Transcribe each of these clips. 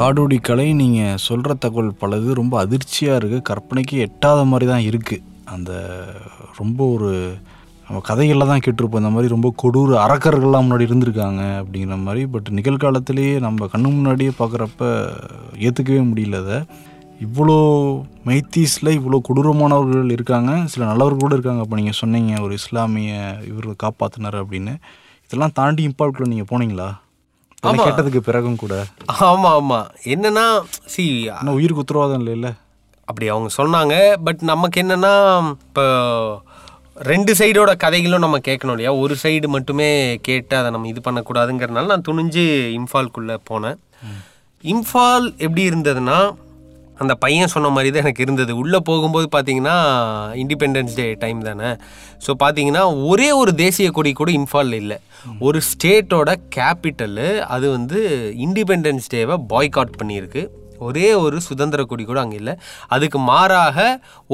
காடோடி கலை நீங்கள் சொல்கிற தகவல் பலது ரொம்ப அதிர்ச்சியாக இருக்குது கற்பனைக்கு எட்டாத மாதிரி தான் இருக்குது அந்த ரொம்ப ஒரு நம்ம கதைகளில் தான் கேட்டிருப்போம். இந்த மாதிரி ரொம்ப கொடூர அரக்கர்கள்லாம் முன்னாடி இருந்திருக்காங்க அப்படிங்கிற மாதிரி. பட் நிகழ்காலத்திலேயே நம்ம கண்ணு முன்னாடியே பார்க்குறப்ப ஏற்றுக்கவே முடியல அதை. இவ்வளோ மைத்தீஸில் இவ்வளோ கொடூரமானவர்கள் இருக்காங்க. சில நல்லவர்கள் கூட இருக்காங்க. அப்போ நீங்கள் சொன்னீங்க ஒரு இஸ்லாமிய இவர்கள் காப்பாற்றினார் அப்படின்னு. இதெல்லாம் தாண்டி இம்பால்ட்டில் நீங்கள் போனீங்களா? இதெல்லாம் கேட்டதுக்கு பிறகும் கூட. ஆமாம் ஆமாம் என்னன்னா சி உயிருக்கு உத்தரவாதம் இல்லைல்ல? அப்படி அவங்க சொன்னாங்க. பட் நமக்கு என்னன்னா இப்போ ரெண்டு சைடோட கதைகளும் நம்ம கேட்கணும் இல்லையா? ஒரு சைடு மட்டுமே கேட்டு அதை நம்ம இது பண்ணக்கூடாதுங்கிறதுனால நான் துணிஞ்சு இம்ஃபால்குள்ளே போனேன். இம்ஃபால் எப்படி இருந்ததுன்னா அந்த பையன் சொன்ன மாதிரி தான் எனக்கு இருந்தது. உள்ளே போகும்போது பார்த்தீங்கன்னா இண்டிபெண்டன்ஸ் டே டைம் தானே. ஸோ பார்த்தீங்கன்னா ஒரே ஒரு தேசிய கொடி கூட இம்ஃபாலில் இல்லை. ஒரு ஸ்டேட்டோட கேபிட்டலு அது வந்து இண்டிபெண்டன்ஸ் டேவை பாய்காட் பண்ணியிருக்கு. ஒரே ஒரு சுதந்திர கொடி கூட அங்கே இல்லை. அதுக்கு மாறாக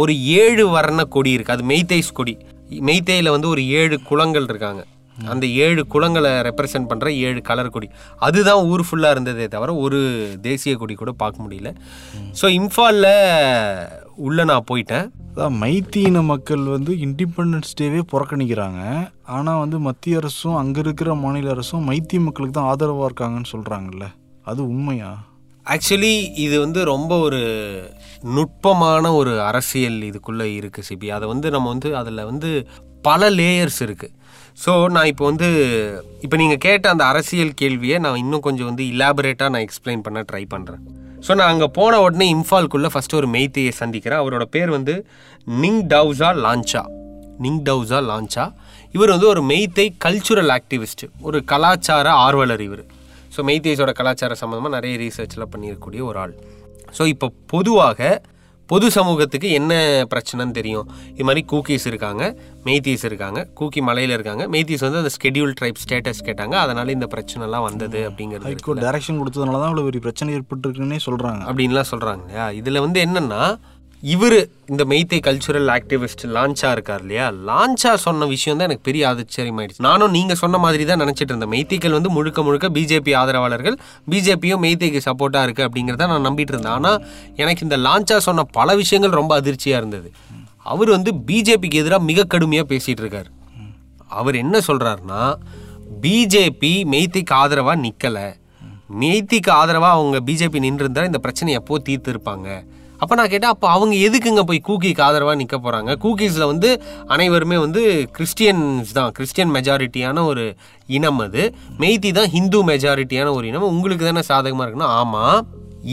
ஒரு ஏழு வர்ண கொடி இருக்குது அது மெய்தைஸ் கொடி. மெய்தேயில் வந்து ஒரு ஏழு குளங்கள் இருக்காங்க. அந்த ஏழு குளங்களை ரெப்ரசன்ட் பண்ணுற ஏழு கலர் கொடி. அதுதான் ஊர் ஃபுல்லாக இருந்ததே தவிர ஒரு தேசிய கொடி கூட பார்க்க முடியல. ஸோ இம்ஃபாலில் உள்ளே நான் போயிட்டேன். அதான் மைத்தீன மக்கள் வந்து இண்டிபெண்டன்ஸ் டேவே புறக்கணிக்கிறாங்க. ஆனால் வந்து மத்திய அரசும் அங்கே இருக்கிற மாநில அரசும் மைத்தி மக்களுக்கு தான் ஆதரவாக இருக்காங்கன்னு சொல்கிறாங்கல்ல அது உண்மையா? ஆக்சுவலி இது வந்து ரொம்ப ஒரு நுட்பமான ஒரு அரசியல் இதுக்குள்ளே இருக்குது சிபி. அதை வந்து நம்ம வந்து அதில் வந்து பல லேயர்ஸ் இருக்குது ஸோ நான் இப்போ வந்து இப்போ நீங்கள் கேட்ட அந்த அரசியல் கேள்வியை நான் இன்னும் கொஞ்சம் வந்து இலாபரேட்டாக நான் எக்ஸ்பிளைன் பண்ண ட்ரை பண்ணுறேன் ஸோ நான் அங்கே போன உடனே இம்ஃபால்குள்ளே ஃபஸ்ட்டு ஒரு மெய்த்தியை சந்திக்கிறேன். அவரோட பேர் வந்து நிங் டவுசா லான்ச்சா. நிங் டவுசா லான்ச்சா. இவர் வந்து ஒரு மெய்த்தை கல்ச்சுரல் ஆக்டிவிஸ்ட் ஒரு கலாச்சார ஆர்வலர் இவர். ஸோ மெய்த்தேஸோட கலாச்சார சம்மந்தமாக நிறைய ரீசர்ச்லாம் பண்ணியிருக்கக்கூடிய ஒரு ஆள். ஸோ இப்போ பொதுவாக பொது சமூகத்துக்கு என்ன பிரச்சனைன்னு தெரியும்? இது மாதிரி கூக்கீஸ் இருக்காங்க மெய்த்தீஸ் இருக்காங்க கூக்கி மலையில் இருக்காங்க. மெய்த்தீஸ் வந்து அந்த ஸ்கெடியூல் ட்ரைப் ஸ்டேட்டஸ் கேட்டாங்க. அதனால இந்த பிரச்சனைலாம் வந்தது அப்படிங்கிறது டைரக்ஷன் கொடுத்ததுனால தான் இவ்வளோ பெரிய பிரச்சனை ஏற்பட்டிருக்குன்னே சொல்கிறாங்க அப்படின்லாம் சொல்கிறாங்க இல்லையா? இதில் வந்து என்னென்னா இவர் இந்த மெய்த்தை கல்ச்சுரல் ஆக்டிவிஸ்ட் லான்ச்சா இருக்கார் இல்லையா? லான்ச்சா சொன்ன விஷயம் தான் எனக்கு பெரிய ஆச்சரியமாயிடுச்சு நானும் நீங்கள் சொன்ன மாதிரி தான் நினச்சிட்டு இருந்தேன். மெய்த்திகள் வந்து முழுக்க முழுக்க பிஜேபி ஆதரவாளர்கள் பிஜேபியும் மெய்த்தைக்கு சப்போர்ட்டாக இருக்குது அப்படிங்கிறத நான் நம்பிட்டு இருந்தேன். ஆனால் எனக்கு இந்த லான்ச்சா சொன்ன பல விஷயங்கள் ரொம்ப அதிர்ச்சியாக இருந்தது. அவர் வந்து பிஜேபிக்கு எதிராக மிக கடுமையாக பேசிகிட்டு இருக்கார். அவர் என்ன சொல்கிறாருன்னா பிஜேபி மெய்த்திக்கு ஆதரவாக நிற்கலை மெய்த்திக்கு ஆதரவாக அவங்க பிஜேபி நின்றுருந்தா இந்த பிரச்சனையை எப்போ தீர்த்துருப்பாங்க. அப்போ நான் கேட்டேன் அப்போ அவங்க எதுக்குங்க போய் கூக்கிக்கு ஆதரவாக நிற்க போகிறாங்க கூக்கீஸில் வந்து அனைவருமே வந்து கிறிஸ்டியன்ஸ் தான் கிறிஸ்டியன் மெஜாரிட்டியான ஒரு இனம் அது. மெய்தி தான் ஹிந்து மெஜாரிட்டியான ஒரு இனம். உங்களுக்கு தானே சாதகமாக இருக்குன்னா ஆமாம்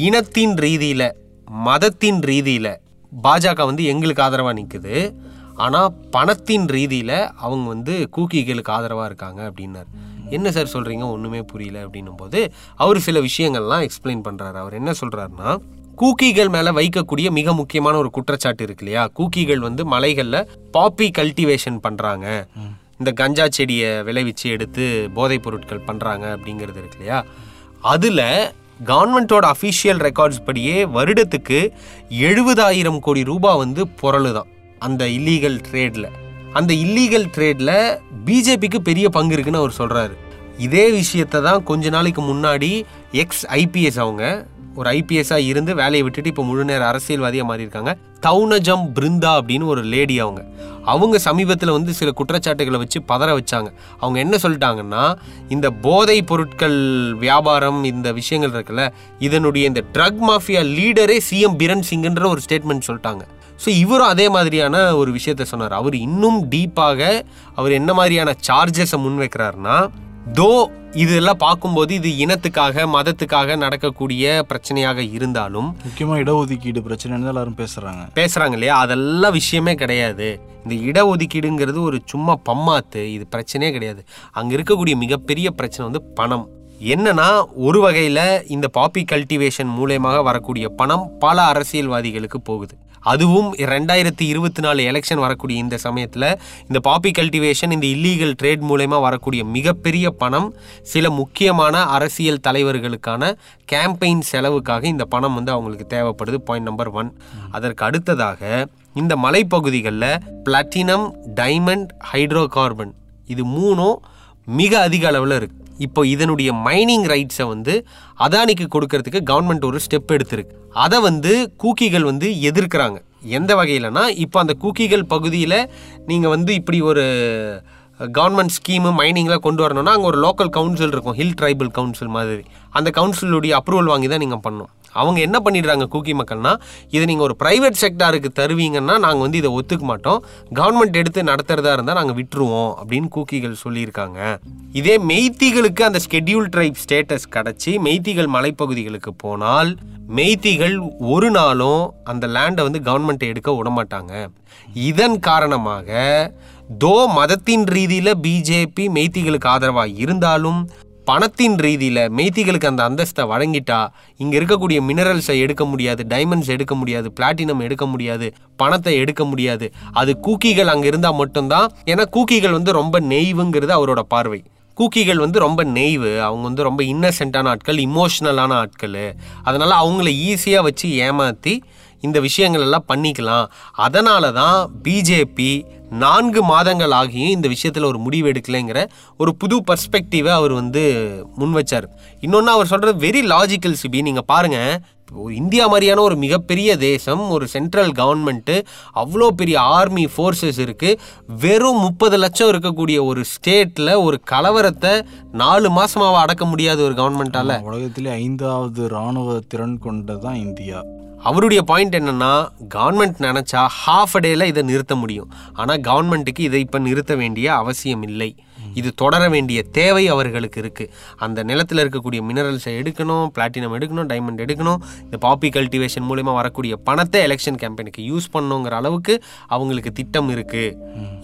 இனத்தின் ரீதியில் மதத்தின் ரீதியில் பாஜக வந்து எங்களுக்கு ஆதரவாக நிற்குது ஆனால் பணத்தின் ரீதியில் அவங்க வந்து கூக்கிகளுக்கு ஆதரவாக இருக்காங்க அப்படின்னார். என்ன சார் சொல்கிறீங்க ஒன்றுமே புரியல அப்படின்னும் போது அவர் சில விஷயங்கள்லாம் எக்ஸ்பிளைன் பண்ணுறாரு அவர் என்ன சொல்கிறாருன்னா கூக்கிகள் மேலே வைக்கக்கூடிய மிக முக்கியமான ஒரு குற்றச்சாட்டு இருக்கு இல்லையா? கூக்கிகள் வந்து மலைகளில் பாப்பி கல்டிவேஷன் பண்ணுறாங்க இந்த கஞ்சா செடியை விளைவிச்சு எடுத்து போதைப் பொருட்கள் பண்ணுறாங்க அப்படிங்கிறது இருக்கு இல்லையா? அதில் கவர்மெண்ட்டோட அஃபிஷியல் ரெக்கார்ட்ஸ் படியே வருடத்துக்கு எழுபதாயிரம் கோடி ரூபாய் வந்து பொருள் தான் அந்த இல்லீகல் ட்ரேடில் அந்த இல்லீகல் ட்ரேடில் பிஜேபிக்கு பெரிய பங்கு இருக்குன்னு அவர் சொல்கிறாரு இதே விஷயத்தை தான் கொஞ்ச நாளைக்கு முன்னாடி எக்ஸ் ஐபிஎஸ் அவங்க ஒரு ஐபிஎஸ்ஸாக இருந்து வேலையை விட்டுட்டு இப்போ முழு நேர அரசியல்வாதியாக மாறியிருக்காங்க. தௌனஜம் பிருந்தா அப்படின்னு ஒரு லேடி அவங்க. அவங்க சமீபத்தில் வந்து சில குற்றச்சாட்டுகளை வச்சு பதற வச்சாங்க. அவங்க என்ன சொல்லிட்டாங்கன்னா இந்த போதை பொருட்கள் வியாபாரம் இந்த விஷயங்கள் இருக்குல்ல இதனுடைய இந்த ட்ரக் மாஃபியா லீடரே சிஎம் பிரண் சிங்ன்ற ஒரு ஸ்டேட்மெண்ட் சொல்லிட்டாங்க. ஸோ இவரும் அதே மாதிரியான ஒரு விஷயத்த சொன்னார். அவர் இன்னும் டீப்பாக அவர் என்ன மாதிரியான சார்ஜஸை முன்வைக்கிறாருன்னா தோ இதெல்லாம் பார்க்கும்போது இது இனத்துக்காக மதத்துக்காக நடக்கக்கூடிய பிரச்சனையாக இருந்தாலும் முக்கியமாக இடஒதுக்கீடு பிரச்சனைன்னு எல்லாரும் பேசுகிறாங்க பேசுறாங்க இல்லையா? அதெல்லாம் விஷயமே கிடையாது. இந்த இடஒதுக்கீடுங்கிறது ஒரு சும்மா பம்மாத்து இது பிரச்சனையே கிடையாது. அங்க இருக்கக்கூடிய மிகப்பெரிய பிரச்சனை வந்து பணம். என்னன்னா ஒரு வகையில இந்த பாப்பி கல்டிவேஷன் மூலயமாக வரக்கூடிய பணம் பல அரசியல்வாதிகளுக்கு போகுது. அதுவும் ரெண்டாயிரத்தி இருபத்தி நாலு எலெக்ஷன் வரக்கூடிய இந்த சமயத்தில் இந்த பாப்பி கல்டிவேஷன் இந்த இல்லீகல் ட்ரேட் மூலயமா வரக்கூடிய மிகப்பெரிய பணம் சில முக்கியமான அரசியல் தலைவர்களுக்கான கேம்பெயின் செலவுக்காக இந்த பணம் வந்து அவங்களுக்கு தேவைப்படுது. பாயிண்ட் நம்பர் ஒன் அதற்கு அடுத்ததாக இந்த மலைப்பகுதிகளில் பிளாட்டினம் டைமண்ட் ஹைட்ரோ கார்பன் இது மூணும் மிக அதிக அளவில் இருக்குது இப்போ இதனுடைய மைனிங் ரைட்ஸை வந்து அதானிக்கு கொடுக்கறதுக்கு கவர்மெண்ட் ஒரு ஸ்டெப் எடுத்திருக்கு. அதை வந்து கூக்கிகள் வந்து எதிர்க்கிறாங்க. எந்த வகையிலனா இப்போ அந்த கூக்கிகள் பகுதியில் நீங்கள் வந்து இப்படி ஒரு கவர்மெண்ட் ஸ்கீமு மைனிங்லாம் கொண்டு வரணும்னா அங்கே ஒரு லோக்கல் கவுன்சில் இருக்கும். ஹில் ட்ரைபல் கவுன்சில் மாதிரி. அந்த கவுன்சிலுடைய அப்ரூவல் வாங்கி தான் நீங்கள் பண்ணணும். அவங்க என்ன பண்ணிடுறாங்க கூக்கி மக்கள்னா இதை நீங்கள் ஒரு ப்ரைவேட் செக்டாருக்கு தருவீங்கன்னா நாங்கள் வந்து இதை ஒத்துக்க மாட்டோம். கவர்மெண்ட் எடுத்து நடத்துறதா இருந்தால் நாங்கள் விட்டுருவோம் அப்படின்னு கூக்கிகள் சொல்லியிருக்காங்க. இதே மெய்த்திகளுக்கு அந்த ஸ்கெட்யூல் ட்ரைப் ஸ்டேட்டஸ் கிடச்சி மெய்த்திகள் மலைப்பகுதிகளுக்கு போனால் மெய்த்திகள் ஒரு நாளும் அந்த லேண்டை வந்து கவர்மெண்ட் எடுக்க விட மாட்டாங்க இதன் காரணமாக தோ மதத்தின் ரீதியில் பிஜேபி மெய்த்திகளுக்கு ஆதரவாக இருந்தாலும் பணத்தின் ரீதியில் மெய்த்திகளுக்கு அந்த அந்தஸ்தை வழங்கிட்டா இங்கே இருக்கக்கூடிய மினரல்ஸை எடுக்க முடியாது டைமண்ட்ஸ் எடுக்க முடியாது பிளாட்டினம் எடுக்க முடியாது பணத்தை எடுக்க முடியாது. அது கூக்கிகள் அங்கே இருந்தால் மட்டும்தான் ஏன்னா கூக்கிகள் வந்து ரொம்ப நெய்வுங்கிறது அவரோட பார்வை. கூக்கிகள் வந்து ரொம்ப நெய்வு அவங்க வந்து ரொம்ப இன்னசென்ட்டான ஆட்கள் இமோஷ்னலான ஆட்கள். அதனால் அவங்கள ஈஸியாக வச்சு ஏமாற்றி இந்த விஷயங்கள் எல்லாம் பண்ணிக்கலாம். அதனால தான் பிஜேபி நான்கு மாதங்கள் ஆகியும் இந்த விஷயத்தில் ஒரு முடிவு எடுக்கலைங்கிற ஒரு புது பர்ஸ்பெக்டிவை அவர் வந்து முன் வச்சார். இன்னொன்று அவர் சொல்கிறது வெரி லாஜிக்கல் சிபி. நீங்கள் பாருங்கள் இந்தியா மாதிரியான ஒரு மிகப்பெரிய தேசம் ஒரு சென்ட்ரல் கவர்மெண்ட்டு அவ்வளோ பெரிய ஆர்மி ஃபோர்ஸஸ் இருக்குது வெறும் முப்பது லட்சம் இருக்கக்கூடிய ஒரு ஸ்டேட்டில் ஒரு கலவரத்தை நாலு மாதமாக அடக்க முடியாத ஒரு கவர்மெண்ட்டால் உலகத்திலே ஐந்தாவது ராணுவ திறன் கொண்டதான் இந்தியா. அவருடைய பாயிண்ட் என்னன்னா கவர்மெண்ட் நினச்சா ஹாஃப் அ டேயில் இதை நிறுத்த முடியும். ஆனால் கவர்மெண்ட்டுக்கு இதை இப்போ நிறுத்த வேண்டிய அவசியம் இல்லை. இது தொடர வேண்டிய தேவை அவர்களுக்கு இருக்குது அந்த நிலத்தில் இருக்கக்கூடிய மினரல்ஸை எடுக்கணும் பிளாட்டினம் எடுக்கணும் டைமண்ட் எடுக்கணும் இந்த பாப்பி கல்டிவேஷன் மூலயமா வரக்கூடிய பணத்தை எலெக்ஷன் கேம்பெயினுக்கு யூஸ் பண்ணுங்கிற அளவுக்கு அவங்களுக்கு திட்டம் இருக்குது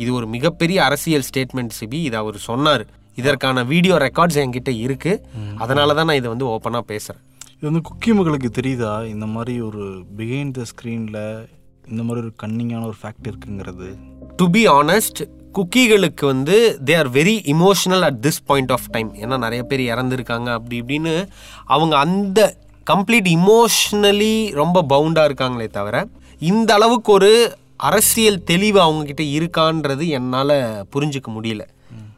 இது ஒரு மிகப்பெரிய அரசியல் ஸ்டேட்மெண்ட் சிபி. இதை அவர் சொன்னார். இதற்கான வீடியோ ரெக்கார்ட்ஸ் என்கிட்ட இருக்குது அதனால தான் நான் இதை வந்து ஓப்பனாக பேசுகிறேன் இது வந்து குக்கி மகளுக்கு தெரியுதா? இந்த மாதிரி ஒரு பிகைண்ட் த ஸ்க்ரீனில் இந்த மாதிரி ஒரு கன்னிங்கான ஒரு ஃபேக்ட் இருக்குங்கிறது. டு பி ஆனஸ்ட் குக்கிகளுக்கு வந்து they are very emotional at this point of time ஏன்னா நிறைய பேர் இறந்துருக்காங்க அப்படி இப்படின்னு அவங்க அந்த கம்ப்ளீட் இமோஷ்னலி ரொம்ப பவுண்டாக இருக்காங்களே தவிர இந்த அளவுக்கு ஒரு அரசியல் தெளிவு அவங்கக்கிட்ட இருக்கான்றது என்னால் புரிஞ்சுக்க முடியல.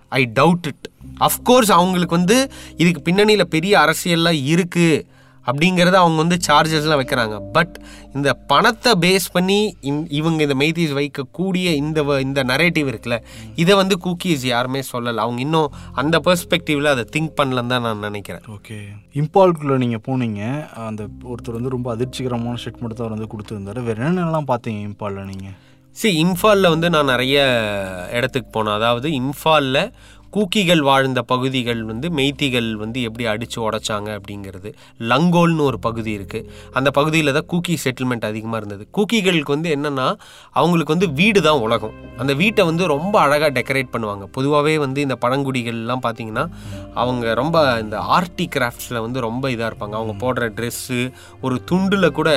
ஐ டவுட் இட் அஃப்கோர்ஸ் அவங்களுக்கு வந்து இதுக்கு பின்னணியில் பெரிய அரசியல்லாம் இருக்குது அப்படிங்கிறத அவங்க வந்து சார்ஜஸ்லாம் வைக்கிறாங்க. பட் இந்த பணத்தை பேஸ் பண்ணி இந் இவங்க இந்த மெய்தீஸ் வைக்கக்கூடிய இந்த இந்த நரேட்டிவ் இருக்குல்ல இதை வந்து குக்கீஸ் யாருமே சொல்லலை. அவங்க இன்னும் அந்த பெர்ஸ்பெக்டிவில் அதை திங்க் பண்ணலன்னு தான் நான் நினைக்கிறேன். ஓகே இம்பால்குள்ளே நீங்கள் போனீங்க. அந்த ஒருத்தர் வந்து ரொம்ப அதிர்ச்சிகரமான ஸ்டேட்மெண்ட் தான் அவர் வந்து கொடுத்துருந்தாரு. வேறு என்னென்னலாம் பார்த்தீங்க இம்பாலில் நீங்கள் சரி இம்ஃபாலில் வந்து நான் நிறைய இடத்துக்கு போனேன். அதாவது இம்ஃபாலில் கூக்கிகள் வாழ்ந்த பகுதிகள் வந்து மெய்த்திகள் வந்து எப்படி அடித்து உடைச்சாங்க அப்படிங்கிறது. லங்கோல்னு ஒரு பகுதி இருக்குது அந்த பகுதியில் தான் கூக்கி செட்டில்மெண்ட் அதிகமாக இருந்தது. கூக்கிகளுக்கு வந்து என்னென்னா அவங்களுக்கு வந்து வீடு தான் உலகம். அந்த வீட்டை வந்து ரொம்ப அழகாக டெக்கரேட் பண்ணுவாங்க. பொதுவாகவே வந்து இந்த பழங்குடிகள்லாம் பார்த்திங்கன்னா அவங்க ரொம்ப இந்த ஆர்டி கிராஃப்ட்ஸில் வந்து ரொம்ப இதாக இருப்பாங்க. அவங்க போடுற ட்ரெஸ்ஸு ஒரு துண்டில் கூட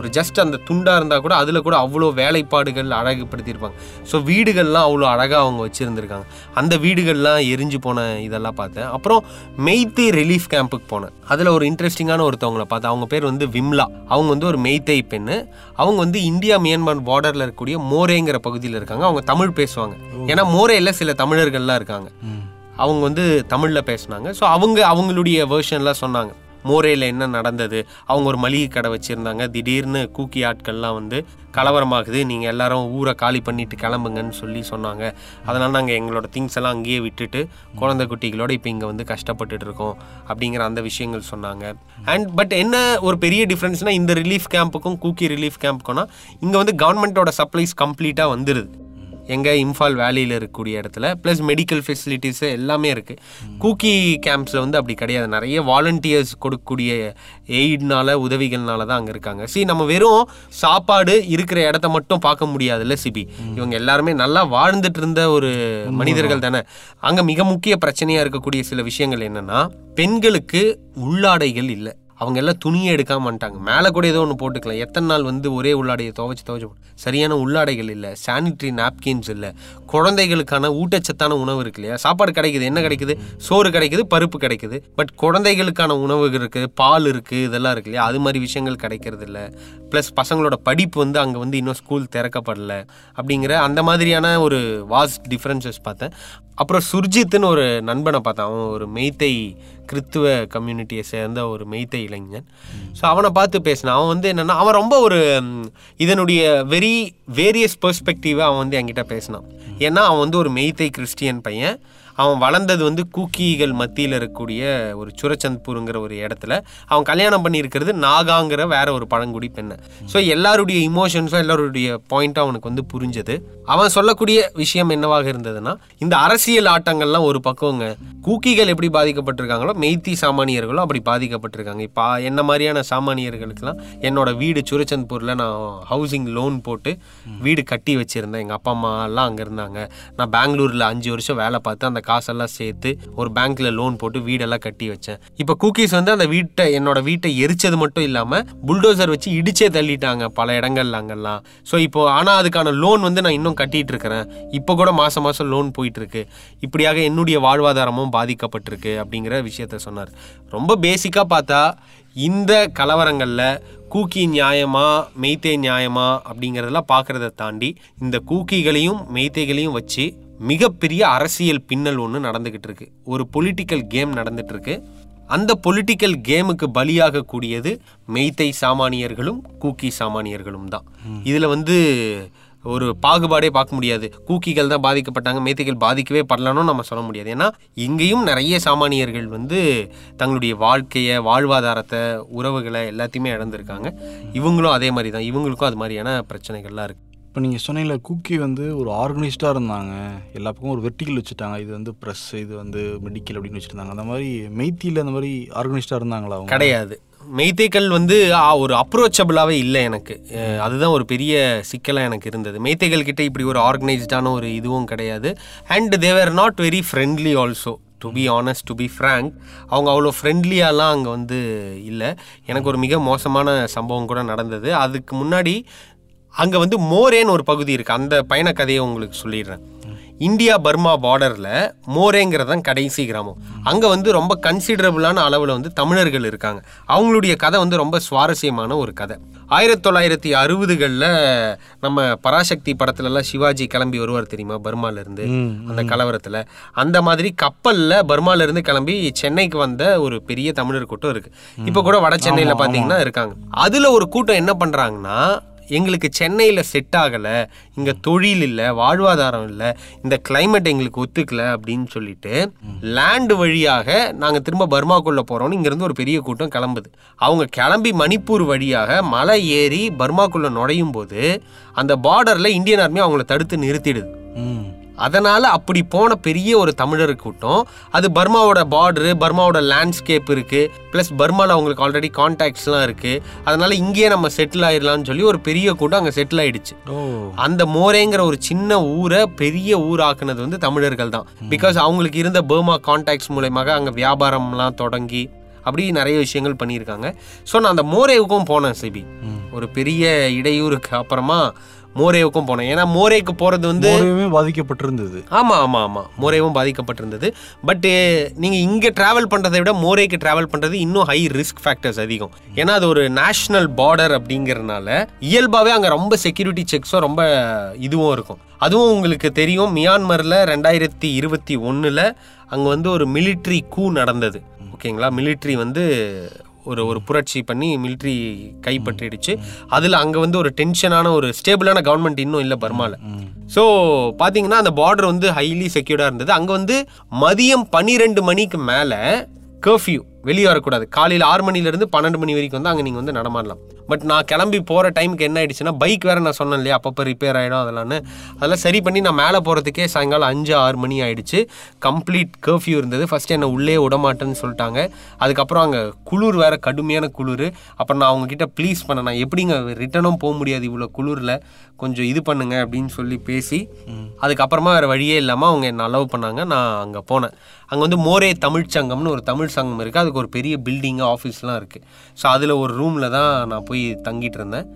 ஒரு ஜஸ்ட் அந்த துண்டாக இருந்தால் கூட அதில் கூட அவ்வளோ வேலைப்பாடுகள் அழகுபடுத்தியிருப்பாங்க. ஸோ வீடுகள்லாம் அவ்வளோ அழகாக அவங்க வச்சுருந்துருக்காங்க. அந்த வீடுகள்லாம் எரிஞ்சு போன இதெல்லாம் பார்த்தேன். அப்புறம் மெய்த்தே ரிலீஃப் கேம்புக்கு போனேன். அதில் ஒரு இன்ட்ரெஸ்டிங்கான ஒருத்தவங்கள பார்த்தேன். அவங்க பேர் வந்து விம்லா. அவங்க வந்து ஒரு மெய்த்தை பெண்ணு. அவங்க வந்து இந்தியா மியான்மர் பார்டரில் இருக்கக்கூடிய மோரேங்கிற பகுதியில் இருக்காங்க. அவங்க தமிழ் பேசுவாங்க. ஏன்னா மோரேயில் சில தமிழர்கள்லாம் இருக்காங்க. அவங்க வந்து தமிழில் பேசுனாங்க. ஸோ அவங்க அவங்களுடைய வேர்ஷன்லாம் சொன்னாங்க. மோரேல என்ன நடந்தது? அவங்க ஒரு மளிகை கடை வச்சுருந்தாங்க. திடீர்னு கூக்கி ஆட்கள்லாம் வந்து கலவரமாகுது. நீங்கள் எல்லாரும் ஊரை காலி பண்ணிட்டு கிளம்புங்கன்னு சொல்லி சொன்னாங்க. அதனால் நாங்கள் எங்களோட திங்ஸ் எல்லாம் அங்கேயே விட்டுட்டு குழந்தை குட்டிகளோட இப்போ இங்கே வந்து கஷ்டப்பட்டுட்டு இருக்கோம் அப்படிங்கிற அந்த விஷயங்கள் சொன்னாங்க. அண்ட் பட் என்ன ஒரு பெரிய டிஃப்ரென்ஸ்னால் இந்த ரிலீஃப் கேம்புக்கும் கூக்கி ரிலீஃப் கேம்புக்கும்னா இங்கே வந்து கவர்மெண்ட்டோட சப்ளைஸ் கம்ப்ளீட்டாக வந்துடுது எங்கே இம்ஃபால் வேலியில் இருக்கக்கூடிய இடத்துல ப்ளஸ் மெடிக்கல் ஃபெசிலிட்டிஸு எல்லாமே இருக்குது கூக்கி கேம்ப்ஸில் வந்து அப்படி கிடையாது. நிறைய வாலண்டியர்ஸ் கொடுக்கக்கூடிய எய்ட்னால உதவிகள்னால தான் அங்கே இருக்காங்க. சி நம்ம வெறும் சாப்பாடு இருக்கிற இடத்த மட்டும் பார்க்க முடியாதுல்ல சிபி இவங்க எல்லாருமே நல்லா வாழ்ந்துட்டு இருந்த ஒரு மனிதர்கள் தானே. அங்கே மிக முக்கிய பிரச்சனையாக இருக்கக்கூடிய சில விஷயங்கள் என்னென்னா பெண்களுக்கு உள்ளாடைகள் இல்லை. அவங்க எல்லாம் துணியே எடுக்காமல் வந்துட்டாங்க. மேலே கூட ஏதோ ஒன்று போட்டுக்கலாம். எத்தனை நாள் வந்து ஒரே உள்ளாடையை துவைச்சு துவைச்சு போட்டு- சரியான உள்ளாடைகள் இல்லை. சானிட்ரி நாப்கின்ஸ் இல்லை. குழந்தைகளுக்கான ஊட்டச்சத்தான உணவு இருக்கு இல்லையா? சாப்பாடு கிடைக்குது. என்ன கிடைக்குது? சோறு கிடைக்குது பருப்பு கிடைக்குது. பட் குழந்தைகளுக்கான உணவு இருக்குது பால் இருக்குது இதெல்லாம் இருக்கு இல்லையா? அது மாதிரி விஷயங்கள் கிடைக்கிறது இல்லை. ப்ளஸ் பசங்களோட படிப்பு வந்து அங்கே வந்து இன்னும் ஸ்கூல் திறக்கப்படலை. அப்படிங்கிற அந்த மாதிரியான ஒரு வாஸ்ட் டிஃப்ரென்சஸ் பார்த்தேன். அப்புறம் சுர்ஜித்துன்னு ஒரு நண்பனை பார்த்தேன். அவன் ஒரு மெய்த்தை கிறித்துவ கம்யூனிட்டியை சேர்ந்த ஒரு மெய்த்தை இளைஞன். ஸோ அவனை பார்த்து பேசினான். அவன் வந்து என்னென்னா அவன் ரொம்ப ஒரு இதனுடைய வெரி வேரியஸ் பெர்ஸ்பெக்டிவாக அவன் வந்து என்கிட்ட பேசினான். ஏன்னா அவன் வந்து ஒரு மெய்த்தை கிறிஸ்டியன் பையன். அவன் வளர்ந்தது வந்து கூக்கிகள் மத்தியில் இருக்கக்கூடிய ஒரு சுரச்சந்த்பூருங்கிற ஒரு இடத்துல. அவன் கல்யாணம் பண்ணியிருக்கிறது நாகாங்கிற வேற ஒரு பழங்குடி பெண்ணை. ஸோ எல்லாருடைய இமோஷன்ஸும் எல்லாருடைய பாயிண்ட்டும் அவனுக்கு வந்து புரிஞ்சது. அவன் சொல்லக்கூடிய விஷயம் என்னவாக இருந்ததுன்னா இந்த அரசியல் ஆட்டங்கள்லாம் ஒரு பக்கங்க கூக்கிகள் எப்படி பாதிக்கப்பட்டிருக்காங்களோ மெய்த்தி சாமானியர்களும் அப்படி பாதிக்கப்பட்டிருக்காங்க. இப்போ என்ன மாதிரியான சாமானியர்களுக்கெல்லாம் என்னோட வீடு சுரச்சந்த்பூரில் நான் ஹவுசிங் லோன் போட்டு வீடு கட்டி வச்சுருந்தேன். எங்கள் அப்பா அம்மா எல்லாம் அங்கே இருந்தாங்க. நான் பெங்களூரில் அஞ்சு வருஷம் வேலை பார்த்து அந்த காசெல்லாம் சேர்த்து ஒரு பேங்க்ல லோன் போட்டு வீடெல்லாம் கட்டி வச்சேன். இப்போ குக்கீஸ் வந்து அந்த வீட்டை என்னோட வீட்டை எரிச்சது மட்டும் இல்லாமல் புல்டோசர் வச்சு இடிச்சே தள்ளிட்டாங்க பல இடங்கள்ல அங்கெல்லாம். ஸோ இப்போ ஆனால் அதுக்கான லோன் வந்து நான் இன்னும் கட்டிட்டு இருக்கிறேன். இப்போ கூட மாசம் மாசம் லோன் போயிட்டு இருக்கு இப்படியாக என்னுடைய வாழ்வாதாரமும் பாதிக்கப்பட்டிருக்கு அப்படிங்கிற விஷயத்த சொன்னார். ரொம்ப பேசிக்காக பார்த்தா இந்த கலவரங்களில் கூக்கி நியாயமா மெய்த்தே நியாயமா அப்படிங்கிறதெல்லாம் பார்க்குறத தாண்டி இந்த கூக்கிகளையும் மெய்த்தைகளையும் வச்சு மிகப்பெரிய அரசியல் பின்னல் ஒன்று நடந்துக்கிட்டு இருக்கு. ஒரு பொலிட்டிக்கல் கேம் நடந்துட்டு இருக்கு. அந்த பொலிட்டிக்கல் கேமுக்கு பலியாக கூடியது மெய்த்தை சாமானியர்களும் கூக்கி சாமானியர்களும் தான். இதில் வந்து ஒரு பாகுபாடே பார்க்க முடியாது. கூக்கிகள் தான் பாதிக்கப்பட்டாங்க மேத்தைகள் பாதிக்கவே படலனும் நம்ம சொல்ல முடியாது. ஏன்னா இங்கேயும் நிறைய சாமானியர்கள் வந்து தங்களுடைய வாழ்க்கையை வாழ்வாதாரத்தை உறவுகளை எல்லாத்தையுமே இழந்திருக்காங்க. இவங்களும் அதே மாதிரி தான். இவங்களுக்கும் அது மாதிரியான பிரச்சனைகள்லாம் இருக்குது இப்போ நீங்கள் சொன்னீங்களே குக்கி வந்து ஒரு ஆர்கனைஸ்டாக இருந்தாங்க. எல்லா பக்கம் ஒரு வெர்டிக்கல் வச்சுட்டாங்க. இது வந்து ப்ரெஸ் இது வந்து மெடிக்கல் அப்படின்னு வச்சுருந்தாங்க. அந்த மாதிரி மெய்த்தியில் அந்த மாதிரி ஆர்கனைஸ்டாக இருந்தாங்களா அவங்க? கிடையாது. மெய்த்தைகள் வந்து ஒரு அப்ரோச்சபிளாகவே இல்லை எனக்கு. அதுதான் ஒரு பெரிய சிக்கலாக எனக்கு இருந்தது. மெய்த்தைகள் கிட்டே இப்படி ஒரு ஆர்கனைஸ்டான ஒரு இதுவும் கிடையாது. And they're not very friendly also to be honest to be frank அவங்க அவ்வளோ ஃப்ரெண்ட்லியாலாம் அங்கே வந்து இல்லை. எனக்கு ஒரு மிக மோசமான சம்பவம் கூட நடந்தது. அதுக்கு முன்னாடி அங்கே வந்து மோரேன்னு ஒரு பகுதி இருக்குது அந்த பயண கதையை உங்களுக்கு சொல்லிடுறேன். இந்தியா பர்மா பார்டரில் மோரேங்கிறது தான் கடைசி கிராமம். அங்கே வந்து ரொம்ப கன்சிடரபிளான அளவில் வந்து தமிழர்கள் இருக்காங்க. அவங்களுடைய கதை வந்து ரொம்ப சுவாரஸ்யமான ஒரு கதை. ஆயிரத்தி தொள்ளாயிரத்தி அறுபதுகளில் நம்ம பராசக்தி படத்துலலாம் சிவாஜி கிளம்பி வருவார் தெரியுமா? பர்மாலேருந்து அந்த கலவரத்தில். அந்த மாதிரி கப்பலில் பர்மாலேருந்து கிளம்பி சென்னைக்கு வந்த ஒரு பெரிய தமிழர் கூட்டம் இருக்கு. இப்போ கூட வட சென்னையில் பார்த்தீங்கன்னா இருக்காங்க. அதில் ஒரு கூட்டம் என்ன பண்ணுறாங்கன்னா எங்களுக்கு சென்னையில் செட் ஆகலை இங்கே தொழில் இல்லை வாழ்வாதாரம் இல்லை இந்த கிளைமேட் எங்களுக்கு ஒத்துக்கல அப்படின்னு சொல்லிட்டு லேண்டு வழியாக நாங்கள் திரும்ப பர்மாக்குள்ளே போகிறோம்னு இங்கேருந்து ஒரு பெரிய கூட்டம் கிளம்புது. அவங்க கிளம்பி மணிப்பூர் வழியாக மலை ஏறி பர்மாக்குள்ளே நுழையும் போது அந்த பார்டரில் இந்தியன் ஆர்மி அவங்கள தடுத்து நிறுத்திடுது. அதனால அப்படி போன பெரிய ஒரு தமிழர் கூட்டம். அது பர்மாவோட பார்டரு பர்மாவோட லேண்ட்ஸ்கேப் இருக்கு. ப்ளஸ் பர்மாவில் அவங்களுக்கு ஆல்ரெடி கான்டாக்ட்ஸ்லாம் இருக்கு. அதனால இங்கேயே நம்ம செட்டில் ஆயிடலாம்னு சொல்லி ஒரு பெரிய கூட்டம் அங்கே செட்டில் ஆயிடுச்சு. ஓ. அந்த மோரேங்கிற ஒரு சின்ன ஊரை பெரிய ஊராக்குனது வந்து தமிழர்கள் தான். பிகாஸ் அவங்களுக்கு இருந்த பர்மா கான்டாக்ட்ஸ் மூலயமாக அங்கே வியாபாரம்லாம் தொடங்கி அப்படி நிறைய விஷயங்கள் பண்ணியிருக்காங்க. ஸோ நான் அந்த மோரேவுக்கும் போனேன் சிபி. ஒரு பெரிய இடையூறுக்கு அப்புறமா மோரேவுக்கும் போனேன் ஏன்னா மோரேக்கு போகிறது வந்து பாதிக்கப்பட்டிருந்தது. ஆமாம் ஆமாம் ஆமாம் மோரேவும் பாதிக்கப்பட்டிருந்தது. பட்டு நீங்கள் இங்கே ட்ராவல் பண்ணுறதை விட மோரேக்கு ட்ராவல் பண்ணுறது இன்னும் ஹை ரிஸ்க் ஃபேக்டர்ஸ் அதிகம். ஏன்னா அது ஒரு நேஷ்னல் பார்டர் அப்படிங்கறனால இயல்பாகவே அங்கே ரொம்ப செக்யூரிட்டி செக்ஸும் ரொம்ப இதுவும் இருக்கும். அதுவும் உங்களுக்கு தெரியும். மியான்மரில் ரெண்டாயிரத்தி இருபத்தி ஒன்றில் அங்கே வந்து ஒரு மிலிட்ரி கூ நடந்தது. ஓகேங்களா? மிலிட்ரி வந்து ஒரு ஒரு புரட்சி பண்ணி மிலிட்ரி கைப்பற்றிடுச்சு. அதில் அங்கே வந்து ஒரு டென்ஷனான ஒரு ஸ்டேபிளான கவர்மெண்ட் இன்னும் இல்லை பர்மாவில் ஸோ பார்த்தீங்கன்னா அந்த பார்டர் வந்து ஹைலி செக்யூர்டாக இருந்தது. அங்கே வந்து மதியம் பன்னிரெண்டு மணிக்கு மேலே கர்ஃப்யூ வெளியே வரக்கூடாது காலையில் ஆறு மணிலேருந்து பன்னெண்டு மணி வரைக்கும் வந்து அங்கே நீங்கள் வந்து நடமாடலாம். பட் நான் கிளம்பி போகிற டைமுக்கு என்ன ஆயிடுச்சுன்னா பைக் வேறு நான் சொன்னேன் இல்லையா அப்பப்போ ரிப்பேர் ஆகிடும் அதெல்லாம்னு. அதெல்லாம் சரி பண்ணி நான் மேலே போகிறதுக்கே சாயங்காலம் அஞ்சு ஆறு மணி ஆயிடுச்சு. கம்ப்ளீட் கர்ஃப்யூ இருந்தது. ஃபஸ்ட்டு என்னை உள்ளே விட மாட்டேன்னு சொல்லிட்டாங்க. அதுக்கப்புறம் அங்கே குளிர் வேறு கடுமையான குளிர். அப்புறம் நான் அவங்கக்கிட்ட ப்ளீஸ் பண்ணேன் நான் எப்படிங்க ரிட்டனும் போக முடியாது இவ்வளோ குளிரில்? கொஞ்சம் இது பண்ணுங்க அப்படின்னு சொல்லி பேசி அதுக்கப்புறமா வேறு வழியே இல்லாமல் அவங்க என்னை அலோவ் பண்ணாங்க. நான் அங்கே போனேன். அங்கே வந்து மோரே தமிழ்ச் சங்கம்னு ஒரு தமிழ் சங்கம் இருக்குது அதுக்கு ஒரு பெரிய பில்டிங்கு ஆஃபீஸ்லாம் இருக்குது ஸோ அதில் ஒரு ரூமில் தான் நான் போய் தங்கிட்டு இருந்தேன்.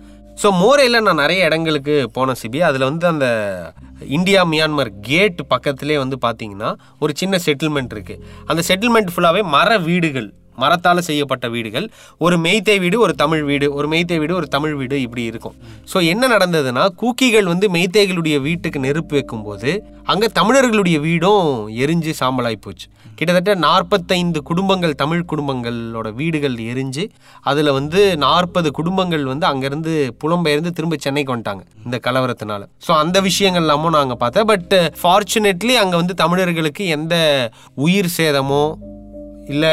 ஸோ மோரையில் நான் நிறைய இடங்களுக்கு போனேன் சிபி. அதில் வந்து அந்த இந்தியா மியான்மர் கேட் பக்கத்துலேயே வந்து பார்த்தீங்கன்னா ஒரு சின்ன செட்டில்மெண்ட் இருக்குது அந்த செட்டில்மெண்ட் ஃபுல்லாகவே மர வீடுகள் மரத்தால் செய்யப்பட்ட வீடுகள். ஒரு மெய்த்தே வீடு ஒரு தமிழ் வீடு ஒரு மெய்த்தே வீடு ஒரு தமிழ் வீடு இப்படி இருக்கும். ஸோ என்ன நடந்ததுன்னா கூக்கிகள் வந்து மெய்த்தேகளுடைய வீட்டுக்கு நெருப்பு வைக்கும்போது அங்கே தமிழர்களுடைய வீடும் எரிஞ்சு சாம்பலாகி போச்சு. கிட்டத்தட்ட நாற்பத்தைந்து குடும்பங்கள் தமிழ் குடும்பங்களோட வீடுகள் எரிஞ்சு அதில் வந்து நாற்பது குடும்பங்கள் வந்து அங்கேருந்து புலம்பெயர்ந்து திரும்ப சென்னைக்கு வந்துட்டாங்க இந்த கலவரத்தினால. ஸோ அந்த விஷயங்கள் எல்லாமும் நாங்கள் பார்த்தேன் பட் ஃபார்ச்சுனேட்லி அங்கே வந்து தமிழர்களுக்கு எந்த உயிர் சேதமோ இல்லை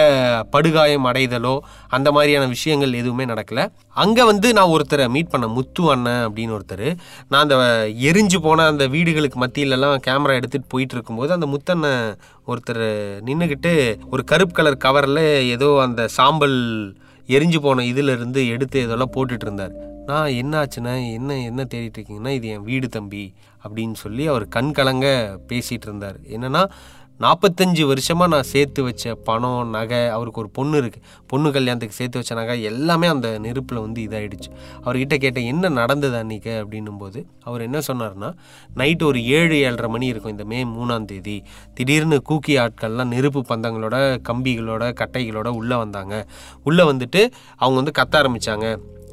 படுகாயம் அடைதலோ அந்த மாதிரியான விஷயங்கள் எதுவுமே நடக்கல. அங்கே வந்து நான் ஒருத்தரை மீட் பண்ண முத்து அண்ணன் அப்படின்னு ஒருத்தர். நான் அந்த எரிஞ்சு போன அந்த வீடுகளுக்கு மத்தியிலலாம் கேமரா எடுத்துகிட்டு போயிட்டு இருக்கும்போது அந்த முத்தண்ணன் ஒருத்தர் நின்றுக்கிட்டு ஒரு கருப்பு கலர் கவரில் ஏதோ அந்த சாம்பல் எரிஞ்சு போன இதிலிருந்து எடுத்து இதெல்லாம் போட்டுட்டு இருந்தார். நான் என்ன என்ன என்ன தேடிட்டு இருக்கீங்கன்னா இது என் வீடு தம்பி அப்படின்னு சொல்லி அவர் கண் கலங்க பேசிகிட்டு இருந்தார். என்னென்னா நாற்பத்தஞ்சு வருஷமாக நான் சேர்த்து வச்ச பணம் நகை அவருக்கு ஒரு பொண்ணு இருக்குது பொண்ணு கல்யாணத்துக்கு சேர்த்து வச்ச நகை எல்லாமே அந்த நெருப்பில் வந்து இதாயிடுச்சு. அவர்கிட்ட கேட்டேன் என்ன நடந்தது அன்றைக்கி அப்படின்னும் போது அவர் என்ன சொன்னார்னா நைட்டு ஒரு ஏழு ஏழரை மணி இருக்கும் இந்த மே மூணாம் தேதி. திடீர்னு கூக்கி ஆட்கள்லாம் நெருப்பு பந்தங்களோட கம்பிகளோட கட்டைகளோட உள்ளே வந்தாங்க. உள்ளே வந்துட்டு அவங்க வந்து கத்த ஆரம்பித்தாங்க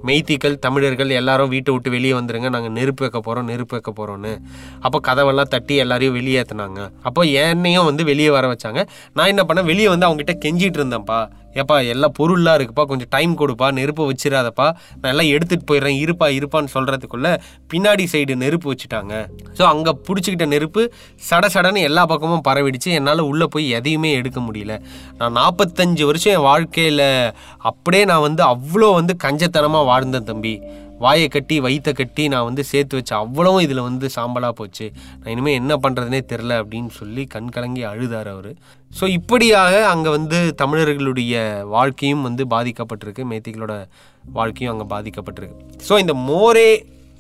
மெய்த்திகள் தமிழர்கள் எல்லாரும் வீட்டை விட்டு வெளியே வந்துருங்க. நாங்கள் நெருப்பு வைக்க போகிறோம் நெருப்பு வைக்க போகிறோன்னு அப்போ கதவெல்லாம் தட்டி எல்லாரையும் வெளியேற்றினாங்க அப்போ என்னையும் வந்து வெளியே வர வச்சாங்க. நான் என்ன பண்ணேன்? வெளியே வந்து அவங்ககிட்ட கெஞ்சிட்டு இருந்தேன்ப்பா. ஏப்பா எல்லா பொருள்லாம் இருக்குப்பா கொஞ்சம் டைம் கொடுப்பா நெருப்பு வச்சிடாதப்பா நான் எல்லாம் எடுத்துகிட்டு போயிடுறேன் இருப்பா இருப்பான்னு சொல்கிறதுக்குள்ளே பின்னாடி சைடு நெருப்பு வச்சுட்டாங்க. ஸோ அங்கே பிடிச்சிக்கிட்ட நெருப்பு சட சடன்னு எல்லா பக்கமும் பரவிடுச்சு. என்னால் உள்ளே போய் எதையுமே எடுக்க முடியல. நான் நாற்பத்தஞ்சு வருஷம் என் வாழ்க்கையில் அப்படியே நான் வந்து அவ்வளோ வந்து கஞ்சத்தனமாக வாழ்ந்தேன் தம்பி. வாயை கட்டி வயிற்ற கட்டி நான் வந்து சேர்த்து வச்ச அவ்வளவும் இதில் வந்து சாம்பலாக போச்சு. நான் இனிமேல் என்ன பண்ணுறதுனே தெரில அப்படின்னு சொல்லி கண் கலங்கி அழுதார் அவர். ஸோ இப்படியாக அங்கே வந்து தமிழர்களுடைய வாழ்க்கையும் வந்து பாதிக்கப்பட்டிருக்கு. மேத்திகளோட வாழ்க்கையும் அங்கே பாதிக்கப்பட்டிருக்கு. ஸோ இந்த மோரே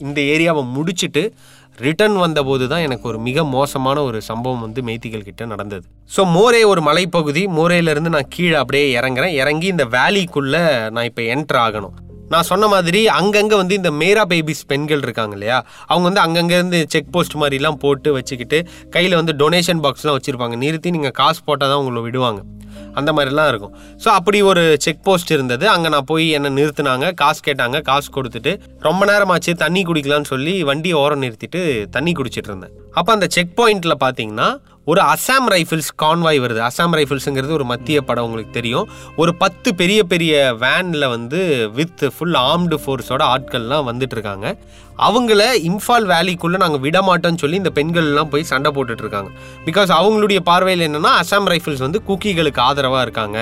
இந்த ஏரியாவை முடிச்சுட்டு ரிட்டர்ன் வந்தபோது தான் எனக்கு ஒரு மிக மோசமான ஒரு சம்பவம் வந்து மெய்த்திகள் கிட்ட நடந்தது. ஸோ மோரே ஒரு மலைப்பகுதி. மோரேலேருந்து நான் கீழே அப்படியே இறங்குறேன். இறங்கி இந்த வேலிக்குள்ளே நான் இப்போ என்ட்ரு ஆகணும். நான் சொன்ன மாதிரி அங்கங்கே வந்து இந்த மேரா பேபிஸ் பெண்கள் இருக்காங்க இல்லையா? அவங்க வந்து அங்கங்கே இருந்து செக் போஸ்ட் மாதிரிலாம் போட்டு வச்சுக்கிட்டு கையில் வந்து டொனேஷன் பாக்ஸ்லாம் வச்சுருப்பாங்க. நிறுத்தி நீங்கள் காசு போட்டால் தான் உங்களை விடுவாங்க. அந்த மாதிரிலாம் இருக்கும். ஸோ அப்படி ஒரு செக் போஸ்ட் இருந்தது. அங்கே நான் போய் என்னை நிறுத்தினாங்க. காசு கேட்டாங்க. காசு கொடுத்துட்டு ரொம்ப நேரமாச்சு தண்ணி குடிக்கலான்னு சொல்லி வண்டியை ஓரம் நிறுத்திட்டு தண்ணி குடிச்சிட்டு இருந்தேன். அப்போ அந்த செக் பாயிண்ட்டில் பார்த்தீங்கன்னா ஒரு அசாம் ரைஃபிள்ஸ் கான்வாய் வருது. அசாம் ரைஃபிள்ஸுங்கிறது ஒரு மத்திய படம் உங்களுக்கு தெரியும். ஒரு பத்து பெரிய பெரிய வேனில் வந்து வித் ஃபுல் ஆர்ம்டு ஃபோர்ஸோட ஆட்கள்லாம் வந்துட்டு இருக்காங்க. அவங்கள இம்ஃபால் வேலிக்குள்ளே நாங்கள் விட மாட்டோம்னு சொல்லி இந்த பெண்கள்லாம் போய் சண்டை போட்டுட்ருக்காங்க. பிகாஸ் அவங்களுடைய பார்வையில் என்னென்னா அசாம் ரைஃபிள்ஸ் வந்து குக்கிகளுக்கு ஆதரவாக இருக்காங்க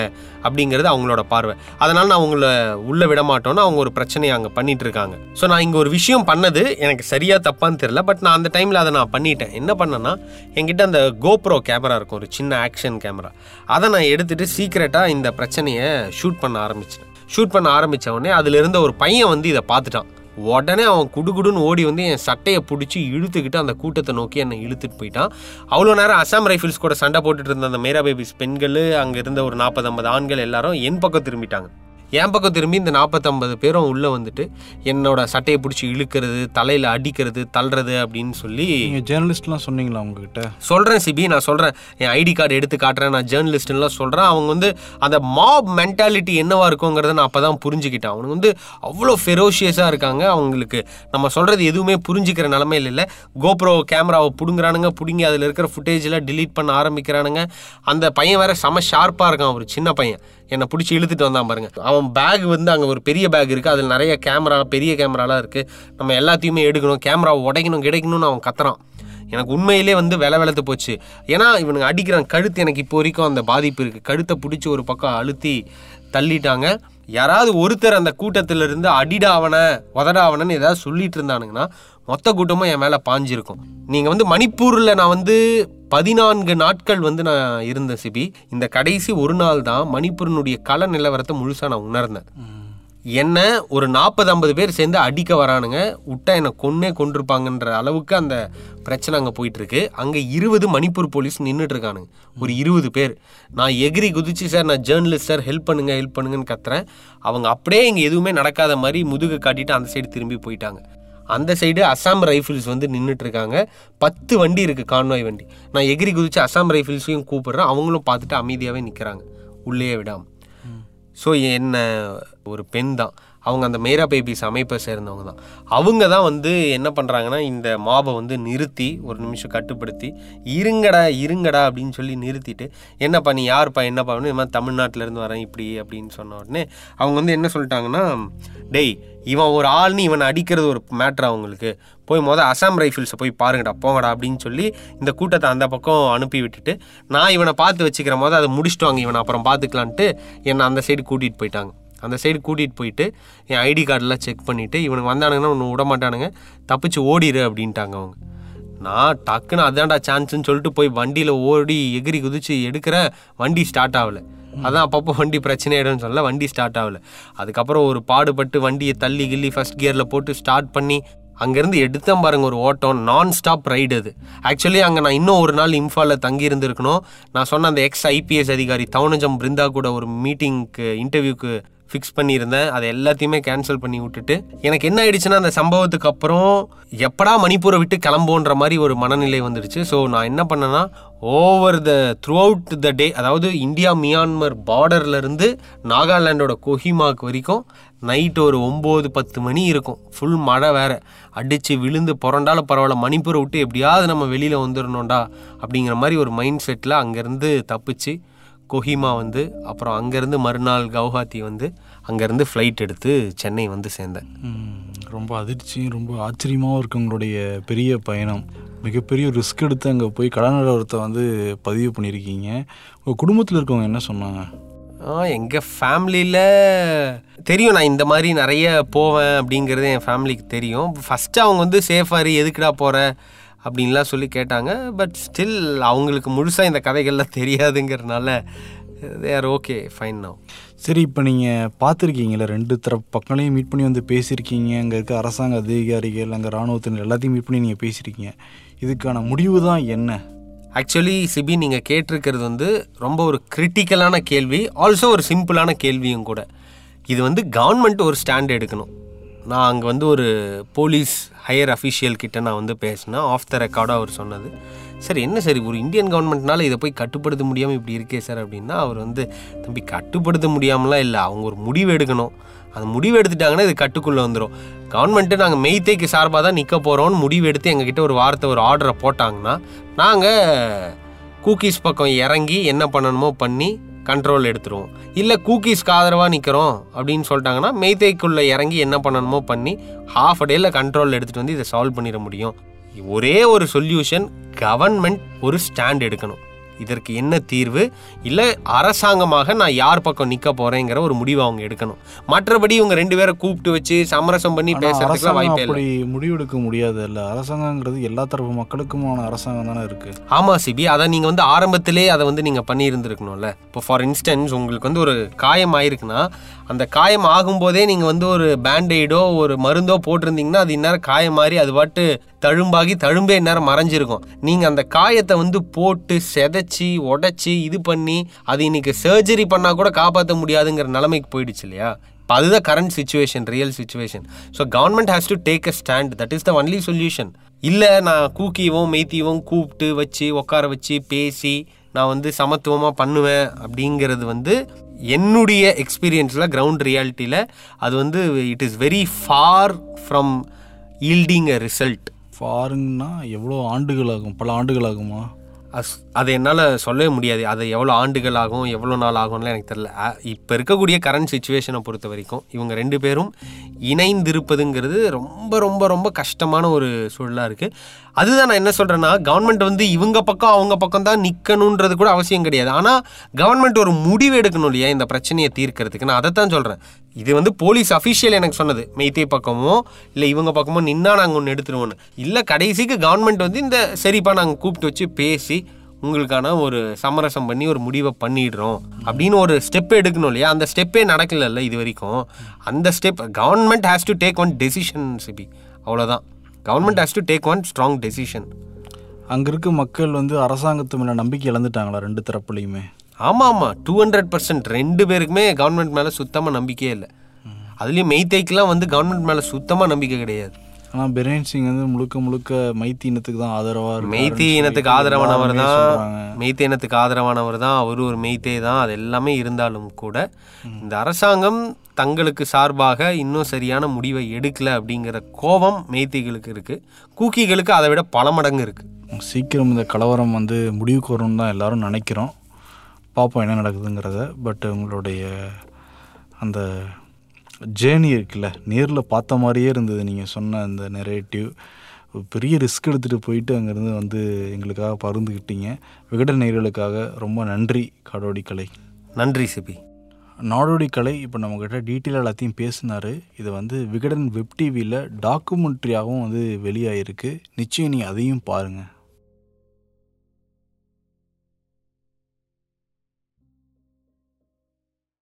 அப்படிங்கிறது அவங்களோட பார்வை. அதனால் நான் அவங்கள உள்ளே விட மாட்டோம்னு அவங்க ஒரு பிரச்சனையை அங்கே பண்ணிட்டு இருக்காங்க ஸோ நான் இங்கே ஒரு விஷயம் பண்ணது எனக்கு சரியாக தப்பான்னு தெரில பட் நான் அந்த டைமில் அதை நான் பண்ணிட்டேன். என்ன பண்ணேன்னா என்கிட்ட அந்த கோப்ரோ கேமரா இருக்கும் ஒரு சின்ன ஆக்ஷன் கேமரா அதை நான் எடுத்துகிட்டு சீக்ரெட்டாக இந்த பிரச்சனையை ஷூட் பண்ண ஆரம்பிச்சேன். ஷூட் பண்ண ஆரம்பித்த உடனே அதில் இருந்த ஒரு பையன் வந்து இதை பார்த்துட்டான். உடனே அவன் குடுகுடுன்னு ஓடி வந்து என் சட்டையை பிடிச்சி இழுத்துக்கிட்டு அந்த கூட்டத்தை நோக்கி என்னை இழுத்துட்டு போயிட்டான். அவ்வளோ நேரம் அசாம் ரைஃபிள்ஸ் கூட சண்டை போட்டுட்டு இருந்த அந்த மேரா பேபிஸ் பெண்கள் அங்கே இருந்த ஒரு நாற்பது ஐம்பது ஆண்கள் எல்லாரும் என் பக்கம் திரும்பிட்டாங்க. என் பக்கம் திரும்பி இந்த நாற்பத்தம்பது பேரும் உள்ளே வந்துட்டு என்னோட சட்டையை பிடிச்சி இழுக்கிறது தலையில் அடிக்கிறது தள்ளுறது அப்படின்னு சொல்லி நீங்கள் ஜேர்னலிஸ்ட்லாம் சொன்னீங்களா உங்ககிட்ட? சொல்கிறேன் சிபி நான் சொல்கிறேன் என் ஐடி கார்டு எடுத்து காட்டுறேன் நான் ஜேர்னலிஸ்ட்லாம் சொல்கிறேன் அவங்க வந்து அந்த மாப் மென்டாலிட்டி என்னவா இருக்குங்கிறத நான் அப்போ தான் புரிஞ்சுக்கிட்டேன். அவனுக்கு வந்து அவ்வளோ ஃபெரோஷியஸாக இருக்காங்க அவங்களுக்கு. நம்ம சொல்கிறது எதுவுமே புரிஞ்சுக்கிற நிலமையில இல்லை. கோப்ரோ கேமராவை பிடுங்குறானுங்க பிடுங்கி அதில் இருக்கிற ஃபுட்டேஜில் delete பண்ண ஆரம்பிக்கிறானுங்க. அந்த பையன் வேற செம ஷார்ப்பாக இருக்கான் ஒரு சின்ன பையன். என்னை பிடிச்சி இழுத்துட்டு வந்தான் பாருங்க. அவன் பேக் வந்து அங்கே ஒரு பெரிய பேக் இருக்குது அதில் நிறைய கேமரா பெரிய கேமராலாம் இருக்குது நம்ம எல்லாத்தையுமே எடுக்கணும் கேமராவை உடைக்கணும் கிடைக்கணும்னு அவன் கத்துறான். எனக்கு உண்மையிலே வந்து வெலை வெளத்து போச்சு. ஏன்னா இவனுங்க அடிக்கிறான் கழுத்து எனக்கு இப்போ வரைக்கும் அந்த பாதிப்பு இருக்குது கழுத்தை பிடிச்சி ஒரு பக்கம் அழுத்தி தள்ளிட்டாங்க. யாராவது ஒருத்தர் அந்த கூட்டத்திலிருந்து இருந்து உதடாவனன்னு ஏதாவது சொல்லிட்டு இருந்தானுங்கன்னா மொத்த கூட்டமும் என் மேலே பாஞ்சிருக்கும். நீங்கள் வந்து மணிப்பூரில் நான் வந்து பதினான்கு நாட்கள் வந்து நான் இருந்தேன் சிபி. இந்த கடைசி ஒரு நாள் தான் மணிப்பூரினுடைய கல நிலவரத்தை முழுசாக நான் உணர்ந்தேன். என்ன ஒரு நாற்பது ஐம்பது பேர் சேர்ந்து அடிக்க வரானுங்க. விட்டா என்னை கொன்னே கொண்டிருப்பாங்கன்ற அளவுக்கு அந்த பிரச்சனை அங்கே போயிட்டுருக்கு. அங்கே இருபது மணிப்பூர் போலீஸ் நின்றுட்டு இருக்கானுங்க ஒரு இருபது பேர். நான் எகிரி குதிச்சு சார் நான் ஜேர்னலிஸ்ட் சார் ஹெல்ப் பண்ணுங்க ஹெல்ப் பண்ணுங்கன்னு கத்துறேன். அவங்க அப்படியே இங்கே எதுவுமே நடக்காத மாதிரி முதுகு காட்டிட்டு அந்த சைடு திரும்பி போயிட்டாங்க. அந்த சைடு அசாம் ரைஃபிள்ஸ் வந்து நின்றுட்டு இருக்காங்க பத்து வண்டி இருக்கு கான்வாய் வண்டி. நான் எகிரி குதிச்சு அசாம் ரைஃபிள்ஸையும் கூப்பிடுறேன். அவங்களும் பார்த்துட்டு அமைதியாகவே நிற்கிறாங்க உள்ளேயே விடாம. ஸோ என்ன ஒரு பெண் தான். அவங்க அந்த மேரா பேபிஸ் அமைப்பை சேர்ந்தவங்க தான். அவங்க தான் வந்து என்ன பண்ணுறாங்கன்னா இந்த மாபை வந்து நிறுத்தி ஒரு நிமிஷம் கட்டுப்படுத்தி இருங்கடா இருங்கடா அப்படின்னு சொல்லி நிறுத்திட்டு என்னப்பா நீ யாருப்பா என்னப்பா அப்படின்னு இந்த மாதிரி தமிழ்நாட்டிலேருந்து வரேன் இப்படி அப்படின்னு சொன்ன உடனே அவங்க வந்து என்ன சொல்லிட்டாங்கன்னா டேய் இவன் ஒரு ஆள்னு இவனை அடிக்கிறது ஒரு மேட்ரு அவங்களுக்கு போய் மொதல் அசாம் ரைஃபிள்ஸை போய் பாருங்கடா போங்கடா அப்படின்னு சொல்லி இந்த கூட்டத்தை அந்த பக்கம் அனுப்பி விட்டுட்டு நான் இவனை பார்த்து வச்சுக்கிற போது அதை முடிச்சுட்டு வாங்க இவனை அப்புறம் பார்த்துக்கலான்ட்டு என்னை அந்த சைடு கூட்டிகிட்டு போயிட்டாங்க. அந்த சைடு கூட்டிகிட்டு போயிட்டு என் ஐடி கார்டெலாம் செக் பண்ணிவிட்டு இவனுக்கு வந்தானுங்கன்னா ஒன்று விட மாட்டானுங்க. தப்பிச்சு ஓடிடு அப்படின்ட்டாங்க அவங்க. நான் டக்குன்னு அதான்டா சான்ஸ்னு சொல்லிட்டு போய் வண்டியில் ஓடி எகிரி குதிச்சு எடுக்கிறேன் வண்டி ஸ்டார்ட் ஆகலை. அதான் அப்பப்போ வண்டி பிரச்சனை ஆகிடும்னு சொல்ல வண்டி ஸ்டார்ட் ஆகலை. அதுக்கப்புறம் ஒரு பாடுபட்டு வண்டியை தள்ளி கிள்ளி ஃபஸ்ட் கியரில் போட்டு ஸ்டார்ட் பண்ணி அங்கேருந்து எடுத்தேன் பாருங்க ஒரு ஓட்டம் நான் ஸ்டாப் ரைடு அது. ஆக்சுவலி அங்கே நான் இன்னும் ஒரு நாள் இம்ஃபாலில் தங்கி இருந்திருக்கணும் நான் சொன்ன அந்த எக்ஸ் ஐபிஎஸ் அதிகாரி தவணஜம் பிருந்தா கூட ஒரு மீட்டிங்க்கு இன்டர்வியூக்கு ஃபிக்ஸ் பண்ணியிருந்தேன். அதை எல்லாத்தையுமே கேன்சல் பண்ணி விட்டுட்டு எனக்கு என்ன ஆயிடுச்சுன்னா அந்த சம்பவத்துக்கு அப்புறம் எப்படா மணிப்பூரை விட்டு கிளம்போன்ற மாதிரி ஒரு மனநிலை வந்துடுச்சு. ஸோ நான் என்ன பண்ணேன்னா over the throughout the day அதாவது இந்தியா மியான்மர் பார்டர்லேருந்து நாகாலாண்டோட கொஹிமாக்கு வரைக்கும் நைட் ஒரு ஒம்பது பத்து மணி இருக்கும். ஃபுல் மழை வேறு. அடித்து விழுந்து புரண்டால பரவாயில்ல மணிப்பூரை விட்டு எப்படியாவது நம்ம வெளியில் வந்துடணும்டா அப்படிங்கிற மாதிரி ஒரு மைண்ட் செட்டில் அங்கேருந்து தப்பிச்சு கொஹிமா வந்து அப்புறம் அங்கேருந்து மறுநாள் கவுஹாத்தி வந்து அங்கேருந்து ஃப்ளைட் எடுத்து சென்னை வந்து சேர்ந்தேன். ரொம்ப அதிர்ச்சியும் ரொம்ப ஆச்சரியமாகவும் இருக்கு உங்களுடைய பெரிய பயணம். மிகப்பெரிய ரிஸ்க் எடுத்து அங்கே போய் கடனிலவரத்தை வந்து பதிவு பண்ணியிருக்கீங்க. உங்கள் குடும்பத்தில் இருக்கவங்க என்ன சொன்னாங்க? எங்கள் ஃபேமிலியில் தெரியும். நான் இந்த மாதிரி நிறைய போவேன் அப்படிங்கிறது என் ஃபேமிலிக்கு தெரியும். ஃபஸ்ட்டு அவங்க வந்து சேஃபாரி எதுக்குடா போகிற அப்படின்லாம் சொல்லி கேட்டாங்க. பட் ஸ்டில் அவங்களுக்கு முழுசாக இந்த கதைகள்லாம் தெரியாதுங்கிறதுனால they are okay fine now. சரி இப்போ நீங்கள் பார்த்துருக்கீங்களே ரெண்டு தரப்பு பக்கங்களையும் மீட் பண்ணி வந்து பேசியிருக்கீங்க அங்கே இருக்க அரசாங்க அதிகாரிகள் அங்கே இராணுவத்தினர் எல்லாத்தையும் மீட் பண்ணி நீங்கள் பேசியிருக்கீங்க. இதுக்கான முடிவு தான் என்ன? ஆக்சுவலி சிபி நீங்கள் கேட்டிருக்கிறது வந்து ரொம்ப ஒரு கிரிட்டிக்கலான கேள்வி ஆல்சோ ஒரு சிம்பிளான கேள்வியும் கூட. இது வந்து கவர்மெண்ட் ஒரு ஸ்டாண்ட் எடுக்கணும். நான் அங்கே வந்து ஒரு போலீஸ் ஹையர் அஃபிஷியல் கிட்ட நான் வந்து பேசினேன். ஆஃப் த ரெக்கார்டாக அவர் சொன்னது. சார் என்ன சார்? ஒரு இந்தியன் கவர்மெண்ட்னால இதை போய் கட்டுப்படுத்த முடியாமல் இப்படி இருக்கே சார் அப்படின்னா அவர் வந்து தம்பி கட்டுப்படுத்த முடியாமலாம் இல்லை. அவங்க ஒரு முடிவு எடுக்கணும். அந்த முடிவு எடுத்துட்டாங்கன்னா இது கட்டுக்குள்ளே வந்துடும் கவர்மெண்ட்டு நாங்கள் மெய்த்தேக்கு சார்பாக தான் நிற்க போகிறோம்னு முடிவு எடுத்து எங்ககிட்ட ஒரு வார்த்தை ஒரு ஆர்டரை போட்டாங்கன்னா நாங்கள் கூக்கீஸ் பக்கம் இறங்கி என்ன பண்ணணுமோ பண்ணி கண்ட்ரோல் எடுத்துருவோம். இல்லை கூக்கீஸ்க்கு ஆதரவாக நிற்கிறோம் அப்படின்னு சொல்லிட்டாங்கன்னா மெய்தேக்குள்ளே இறங்கி என்ன பண்ணணுமோ பண்ணி ஹாஃப் அ டேயில் கண்ட்ரோல் எடுத்துகிட்டு வந்து இதை சால்வ் பண்ணிட முடியும். ஒரே ஒரு சொல்யூஷன் கவர்மெண்ட் ஒரு ஸ்டாண்ட் எடுக்கணும். இதற்கு என்ன தீர்வு? இல்லை அரசாங்கமாக நான் யார் பக்கம் நிற்க போகிறேங்கிற ஒரு முடிவு அவங்க எடுக்கணும். மற்றபடி இவங்க ரெண்டு பேரை கூப்பிட்டு வச்சு சமரசம் பண்ணி அரசாங்கம் வாய்ப்பே இல்லை. முடிவெடுக்க முடியாது இல்லை அரசாங்கங்கிறது எல்லா தரப்பு மக்களுக்குமான அரசாங்கம் தானே இருக்குது ஆமாம் சிபி. அதை நீங்கள் வந்து ஆரம்பத்திலே அதை வந்து நீங்கள் பண்ணியிருந்துருக்கணும்ல. இப்போ ஃபார் இன்ஸ்டன்ஸ் உங்களுக்கு வந்து ஒரு காயம் ஆயிருக்குன்னா அந்த காயம் ஆகும்போதே நீங்கள் வந்து ஒரு பேண்டைடோ ஒரு மருந்தோ போட்டிருந்தீங்கன்னா அது இந்நேரம் காயம் மாதிரி அது பாட்டு தழும்பாகி தழும்பே இந்நேரம் மறைஞ்சிருக்கும். நீங்கள் அந்த காயத்தை வந்து போட்டு செதைச்சி உடச்சி இது பண்ணி அது இன்றைக்கி சர்ஜரி பண்ணால் கூட காப்பாற்ற முடியாதுங்கிற நிலைமைக்கு போயிடுச்சு இல்லையா? இப்போ அதுதான் current situation real situation so government has to take a stand that is the only solution இல்லை நான் கூக்கியவும் மெய்த்தியவும் கூப்பிட்டு வச்சு உட்கார வச்சு பேசி நான் வந்து சமத்துவமாக பண்ணுவேன் அப்படிங்கிறது வந்து என்னுடைய எக்ஸ்பீரியன்ஸில் கிரவுண்ட் ரியாலிட்டியில் அது வந்து it is very far from yielding a result ஃபாருங்கன்னா எவ்வளோ ஆண்டுகள் ஆகும் பல ஆண்டுகள் ஆகுமா அஸ் அதை என்னால் சொல்லவே முடியாது. அது எவ்வளோ ஆண்டுகள் ஆகும் எவ்வளோ நாள் ஆகும்லாம் எனக்கு தெரில இப்போ இருக்கக்கூடிய கரண்ட் சுச்சுவேஷனை பொறுத்த வரைக்கும் இவங்க ரெண்டு பேரும் இணைந்திருப்பதுங்கிறது ரொம்ப ரொம்ப ரொம்ப கஷ்டமான ஒரு சூழலாக இருக்குது அதுதான் நான் என்ன சொல்கிறேன்னா கவர்மெண்ட் வந்து இவங்க பக்கம் அவங்க பக்கம் தான் நிற்கணுன்றது கூட அவசியம் கிடையாது. ஆனால் கவர்மெண்ட் ஒரு முடிவு எடுக்கணும் இல்லையா இந்த பிரச்சனையை தீர்க்கறதுக்கு? நான் அதை தான் சொல்கிறேன் இது வந்து போலீஸ் அஃபிஷியல் எனக்கு சொன்னது. மெய்த்தே பக்கமோ இல்லை இவங்க பக்கமோ நின்னா நாங்கள் ஒன்று எடுத்துருவோன்னு. இல்லை கடைசிக்கு கவர்மெண்ட் வந்து இந்த சரிப்பா நாங்கள் கூப்பிட்டு வச்சு பேசி உங்களுக்கான ஒரு சமரசம் பண்ணி ஒரு முடிவை பண்ணிடுறோம் அப்படின்னு ஒரு ஸ்டெப் எடுக்கணும் இல்லையா? அந்த ஸ்டெப்பே நடக்கலல்ல இது வரைக்கும். அந்த step government has to take one decision CP. அவ்வளோதான் government has to take one strong decision அங்கே இருக்க மக்கள் வந்து அரசாங்கத்து மேலே நம்பிக்கை இழந்துட்டாங்களா ரெண்டு தரப்புலையுமே? ஆமாம் ஆமாம் டூ ஹண்ட்ரட் பர்சன்ட் ரெண்டு பேருக்குமே கவர்மெண்ட் மேலே சுத்தமாக நம்பிக்கையே இல்லை. அதுலேயும் மெய்த்தைக்கெலாம் வந்து கவர்மெண்ட் மேலே சுத்தமாக நம்பிக்கை கிடையாது. ஆனால் பிரேன் சிங் வந்து முழுக்க முழுக்க மைத்தி இனத்துக்கு தான் ஆதரவாக மெய்த்தி இனத்துக்கு ஆதரவானவர் தான். மெய்த்தி இனத்துக்கு ஆதரவானவர் தான். அவரு ஒரு மெய்த்தே தான். அது எல்லாமே இருந்தாலும் கூட இந்த அரசாங்கம் தங்களுக்கு சார்பாக இன்னும் சரியான முடிவை எடுக்கல அப்படிங்கிற கோபம் மெய்த்திகளுக்கு இருக்கு. கூக்கிகளுக்கு அதை விட பல மடங்கு இருக்கு. சீக்கிரம் இந்த கலவரம் வந்து முடிவுக்கு வரும்னு தான் எல்லாரும் நினைக்கிறோம். பார்ப்போம் என்ன நடக்குதுங்கிறத. பட் உங்களுடைய அந்த ஜேர்னி இருக்குல்ல நேரில் பார்த்த மாதிரியே இருந்தது நீங்கள் சொன்ன அந்த நெரேட்டிவ் பெரிய ரிஸ்க் எடுத்துகிட்டு போயிட்டு அங்கேருந்து வந்து எங்களுக்காக பருந்துக்கிட்டீங்க விகடன் நேர்களுக்காக ரொம்ப நன்றி காடோடி கலை. நன்றி சிபி. நாடோடி கலை இப்போ நம்மக்கிட்ட டீட்டெயில் எல்லாத்தையும் பேசினார். இது வந்து விகடன் வெப் டிவியில் டாக்குமெண்ட்ரியாகவும் வந்து வெளியாகிருக்கு நிச்சயம் நீங்கள் அதையும் பாருங்கள்